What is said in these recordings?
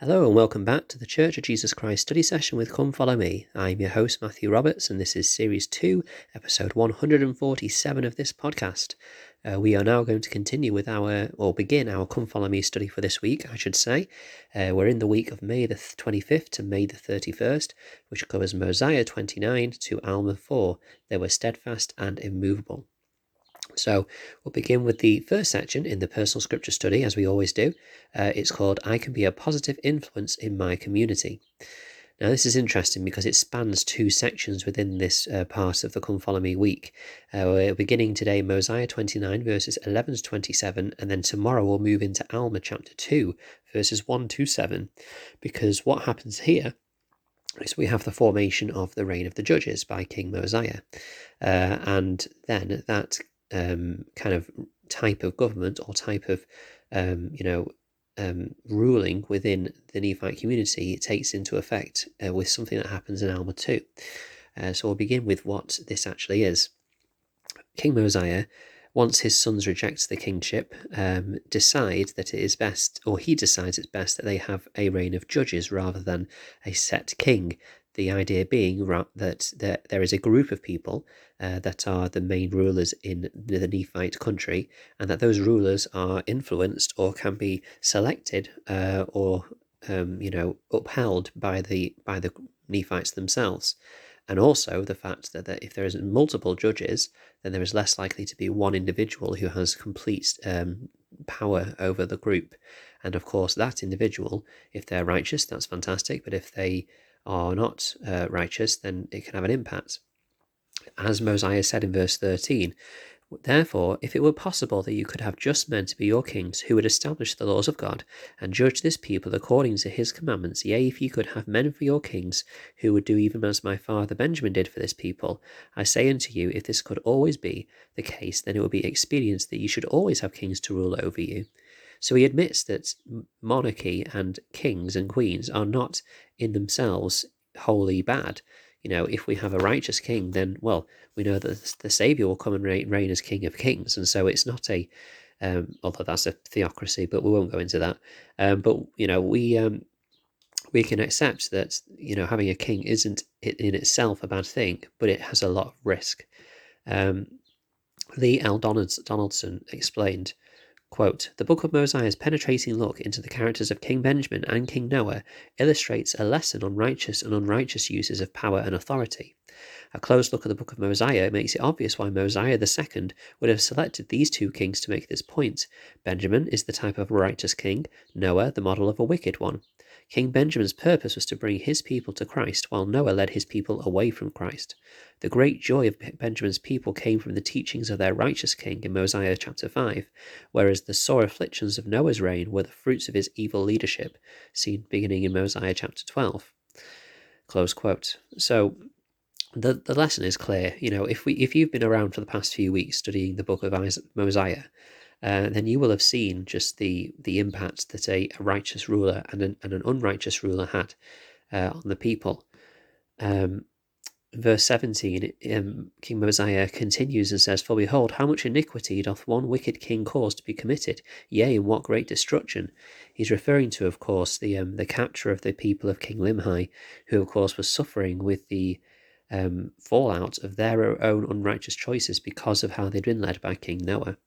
Hello and welcome back to the Church of Jesus Christ study session with Come Follow Me. I'm your host Matthew Roberts and this is series 2, episode 147 of this podcast. Uh, we are now going to continue with our, or begin our Come Follow Me study for this week, I should say. Uh, we're in the week of May the 25th to May the 31st, which covers Mosiah 29 to Alma 4. They were steadfast and immovable. So we'll begin with the first section in the personal scripture study, as we always do. Uh, it's called I Can Be a Positive Influence in My Community. Now, this is interesting because it spans two sections within this uh, part of the Come Follow Me week. Uh, we're beginning today Mosiah 29, verses 11 to 27, and then tomorrow we'll move into Alma chapter 2, verses 1 to 7, because what happens here is we have the formation of the reign of the judges by King Mosiah. Uh, and then that um, kind of type of government or type of um, you know um, ruling within the Nephite community, it takes into effect uh, with something that happens in Alma 2. Uh, so we'll begin with what this actually is. King Mosiah, once his sons reject the kingship, um, decide that it is best, or he decides it's best that they have a reign of judges rather than a set king the idea being that there is a group of people uh, that are the main rulers in the Nephite country, and that those rulers are influenced or can be selected uh, or um, you know upheld by the by the Nephites themselves. And also the fact that, that if there is multiple judges, then there is less likely to be one individual who has complete um, power over the group. And of course, that individual, if they're righteous, that's fantastic. But if they are not uh, righteous, then it can have an impact. As Mosiah said in verse 13, Therefore, if it were possible that you could have just men to be your kings, who would establish the laws of God, and judge this people according to his commandments, yea, if you could have men for your kings, who would do even as my father Benjamin did for this people, I say unto you, if this could always be the case, then it would be expedient that you should always have kings to rule over you. So he admits that monarchy and kings and queens are not in themselves wholly bad. You know, if we have a righteous king, then, well, we know that the Saviour will come and reign, as King of Kings. And so it's not a, um, although that's a theocracy, but we won't go into that. Um, but, you know, we. Um, we can accept that you know having a king isn't in itself a bad thing, but it has a lot of risk. Um, Lee L. Donaldson explained Quote, the Book of Mosiah's penetrating look into the characters of King Benjamin and King Noah illustrates a lesson on righteous and unrighteous uses of power and authority. A close look at the Book of Mosiah makes it obvious why Mosiah II would have selected these two kings to make this point. Benjamin is the type of a righteous king, Noah the model of a wicked one. King Benjamin's purpose was to bring his people to Christ, while Noah led his people away from Christ. The great joy of Benjamin's people came from the teachings of their righteous king in Mosiah chapter 5, whereas the sore afflictions of Noah's reign were the fruits of his evil leadership, seen beginning in Mosiah chapter 12. Close quote. So the, the lesson is clear. You know, if we if you've been around for the past few weeks studying the book of Isaac, Mosiah, uh, then you will have seen just the the impact that a, a righteous ruler and an, and an unrighteous ruler had uh, on the people. Um, verse 17, um, King Mosiah continues and says, For behold, how much iniquity doth one wicked king cause to be committed, yea, and what great destruction. He's referring to, of course, the um, the capture of the people of King Limhi, who, of course, was suffering with the um, fallout of their own unrighteous choices because of how they'd been led by King Noah.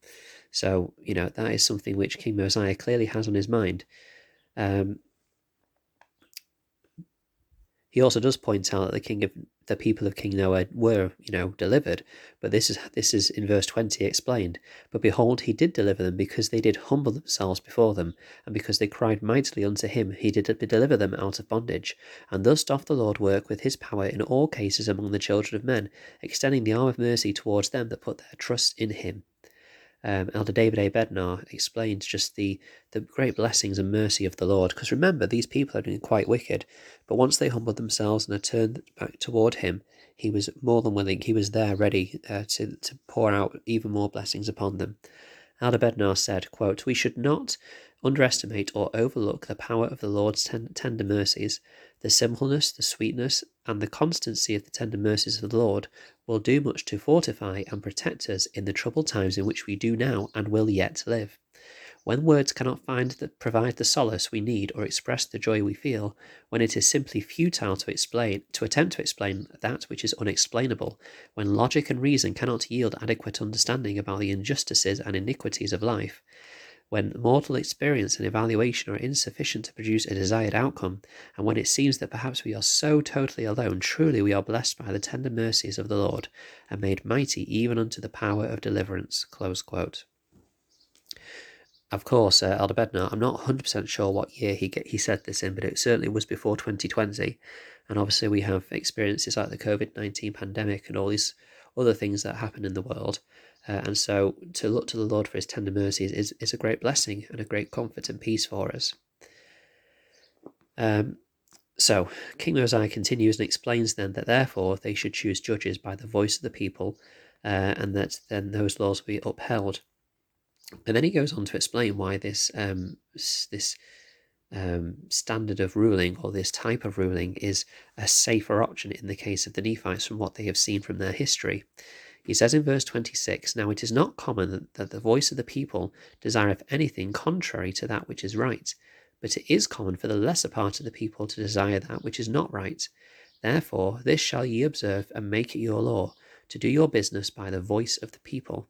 So, you know, that is something which King Mosiah clearly has on his mind. Um, he also does point out that the king of the people of King Noah were, you know, delivered, but this is this is in verse twenty explained. But behold, he did deliver them because they did humble themselves before them, and because they cried mightily unto him, he did deliver them out of bondage. And thus doth the Lord work with his power in all cases among the children of men, extending the arm of mercy towards them that put their trust in him um, Elder David A. Bednar explains just the, the great blessings and mercy of the Lord. Because remember, these people had been quite wicked, but once they humbled themselves and had turned back toward Him, He was more than willing, He was there ready uh, to, to pour out even more blessings upon them. Elder Bednar said, quote, We should not underestimate or overlook the power of the Lord's ten- tender mercies. The simpleness, the sweetness, and the constancy of the tender mercies of the Lord will do much to fortify and protect us in the troubled times in which we do now and will yet live. When words cannot find the, provide the solace we need or express the joy we feel, when it is simply futile to explain, to attempt to explain that which is unexplainable, when logic and reason cannot yield adequate understanding about the injustices and iniquities of life, when mortal experience and evaluation are insufficient to produce a desired outcome, and when it seems that perhaps we are so totally alone, truly we are blessed by the tender mercies of the Lord, and made mighty even unto the power of deliverance. Of course, uh, Elder Bednar, I'm not 100% sure what year he get, he said this in, but it certainly was before 2020. And obviously, we have experiences like the COVID 19 pandemic and all these other things that happen in the world. Uh, and so to look to the Lord for his tender mercies is, is a great blessing and a great comfort and peace for us. Um, so King Mosiah continues and explains then that therefore they should choose judges by the voice of the people, uh, and that then those laws will be upheld. And then he goes on to explain why this um, this um, standard of ruling or this type of ruling is a safer option in the case of the Nephites from what they have seen from their history. He says in verse 26 Now it is not common that the voice of the people desireth anything contrary to that which is right, but it is common for the lesser part of the people to desire that which is not right. Therefore, this shall ye observe and make it your law, to do your business by the voice of the people.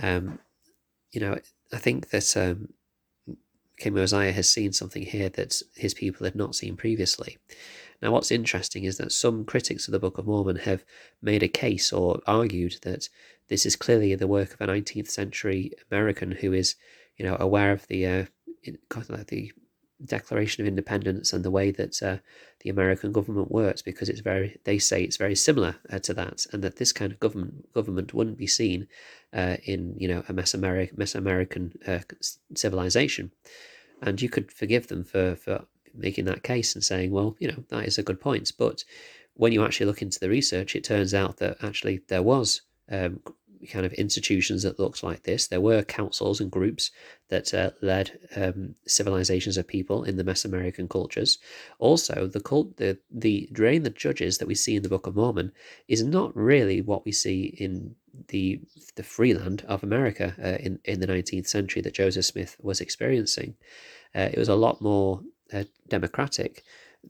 Um, you know, I think that um, King Mosiah has seen something here that his people had not seen previously. Now, what's interesting is that some critics of the Book of Mormon have made a case or argued that this is clearly the work of a 19th century American who is, you know, aware of the uh, the Declaration of Independence and the way that uh, the American government works, because it's very they say it's very similar uh, to that, and that this kind of government government wouldn't be seen uh, in you know a Mesoamerican Mesoamerican uh, civilization, and you could forgive them for for making that case and saying, well, you know, that is a good point. But when you actually look into the research, it turns out that actually there was um, kind of institutions that looked like this. There were councils and groups that uh, led um, civilizations of people in the Mesoamerican cultures. Also, the cult, the the reign the judges that we see in the Book of Mormon is not really what we see in the the free land of America uh, in in the 19th century that Joseph Smith was experiencing. Uh, it was a lot more uh, democratic.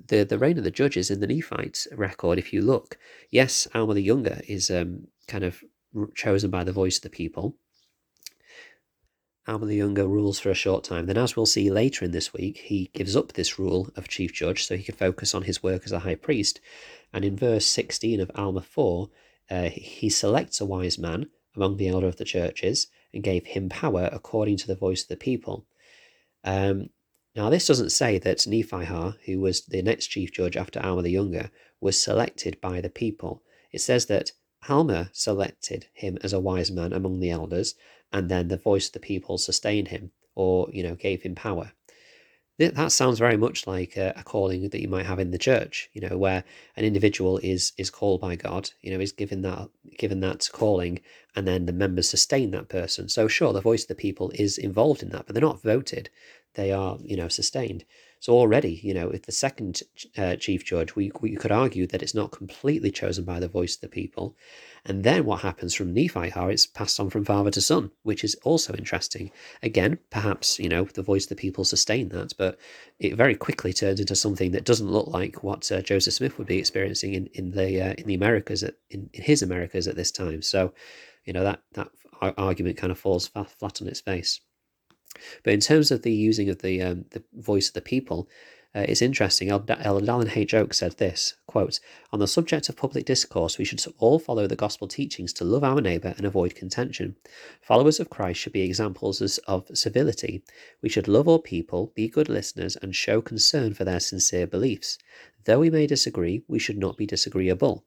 The the reign of the judges in the Nephites record, if you look, yes, Alma the Younger is um, kind of chosen by the voice of the people. Alma the Younger rules for a short time. Then, as we'll see later in this week, he gives up this rule of chief judge so he can focus on his work as a high priest. And in verse 16 of Alma 4, uh, he selects a wise man among the elder of the churches and gave him power according to the voice of the people. Um, now, this doesn't say that Nephihah, who was the next chief judge after Alma the Younger, was selected by the people. It says that Alma selected him as a wise man among the elders, and then the voice of the people sustained him, or, you know, gave him power. That sounds very much like a, calling that you might have in the church, you know, where an individual is is called by God, you know, is given that given that calling, and then the members sustain that person. So sure, the voice of the people is involved in that, but they're not voted; they are, you know, sustained. So already, you know, if the second uh, chief judge, we, we could argue that it's not completely chosen by the voice of the people. And then what happens from Nephi, Nephihah, it's passed on from father to son, which is also interesting. Again, perhaps, you know, the voice of the people sustain that, but it very quickly turns into something that doesn't look like what uh, Joseph Smith would be experiencing in, in the uh, in the Americas, at, in, in his Americas at this time. So, you know, that, that argument kind of falls flat on its face. But in terms of the using of the um, the voice of the people, uh, it's interesting. Dallin H. Oaks said this quote, On the subject of public discourse, we should all follow the gospel teachings to love our neighbour and avoid contention. Followers of Christ should be examples of civility. We should love all people, be good listeners, and show concern for their sincere beliefs. Though we may disagree, we should not be disagreeable.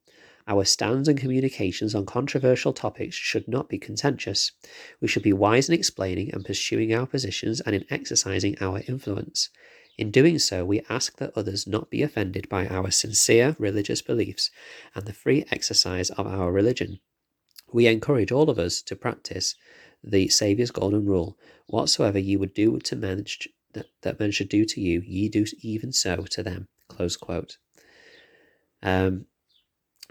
Our stands and communications on controversial topics should not be contentious. We should be wise in explaining and pursuing our positions and in exercising our influence. In doing so, we ask that others not be offended by our sincere religious beliefs and the free exercise of our religion. We encourage all of us to practice the Saviour's golden rule whatsoever ye would do to men that, that men should do to you, ye do even so to them. Close quote. Um,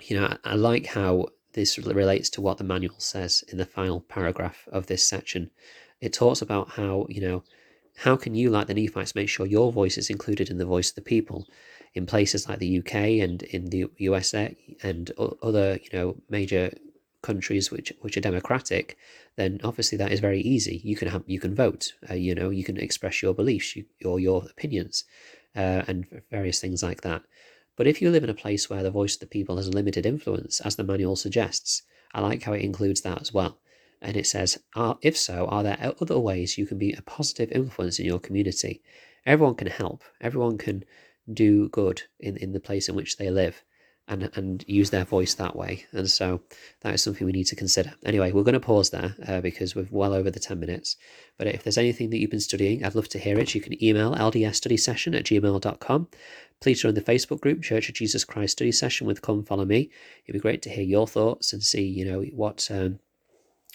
you know, I, like how this relates to what the manual says in the final paragraph of this section. it talks about how, you know, how can you, like the Nephites, make sure your voice is included in the voice of the people? In places like the UK and in the USA and other, you know, major countries which which are democratic, then obviously that is very easy. You can have you can vote. Uh, you know, you can express your beliefs you, your opinions, uh, and various things like that. But if you live in a place where the voice of the people has limited influence, as the manual suggests, I like how it includes that as well. And it says, if so, are there other ways you can be a positive influence in your community? Everyone can help. Everyone can do good in, in the place in which they live and, and use their voice that way. And so that is something we need to consider. Anyway, we're going to pause there uh, because we're well over the 10 minutes. But if there's anything that you've been studying, I'd love to hear it. You can email ldsstudysession at gmail.com. Please join the Facebook group, Church of Jesus Christ Study Session with Come Follow Me. It'd be great to hear your thoughts and see, you know, what um,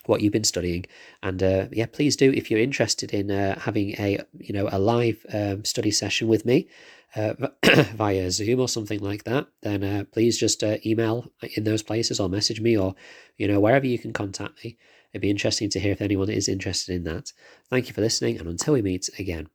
what you've been studying and uh, yeah please do if you're interested in uh, having a you know a live um, study session with me via zoom or something like that then uh, please just uh, email in those places or message me or you know wherever you can contact me. It'd be interesting to hear if anyone is interested in that. Thank you for listening and until we meet again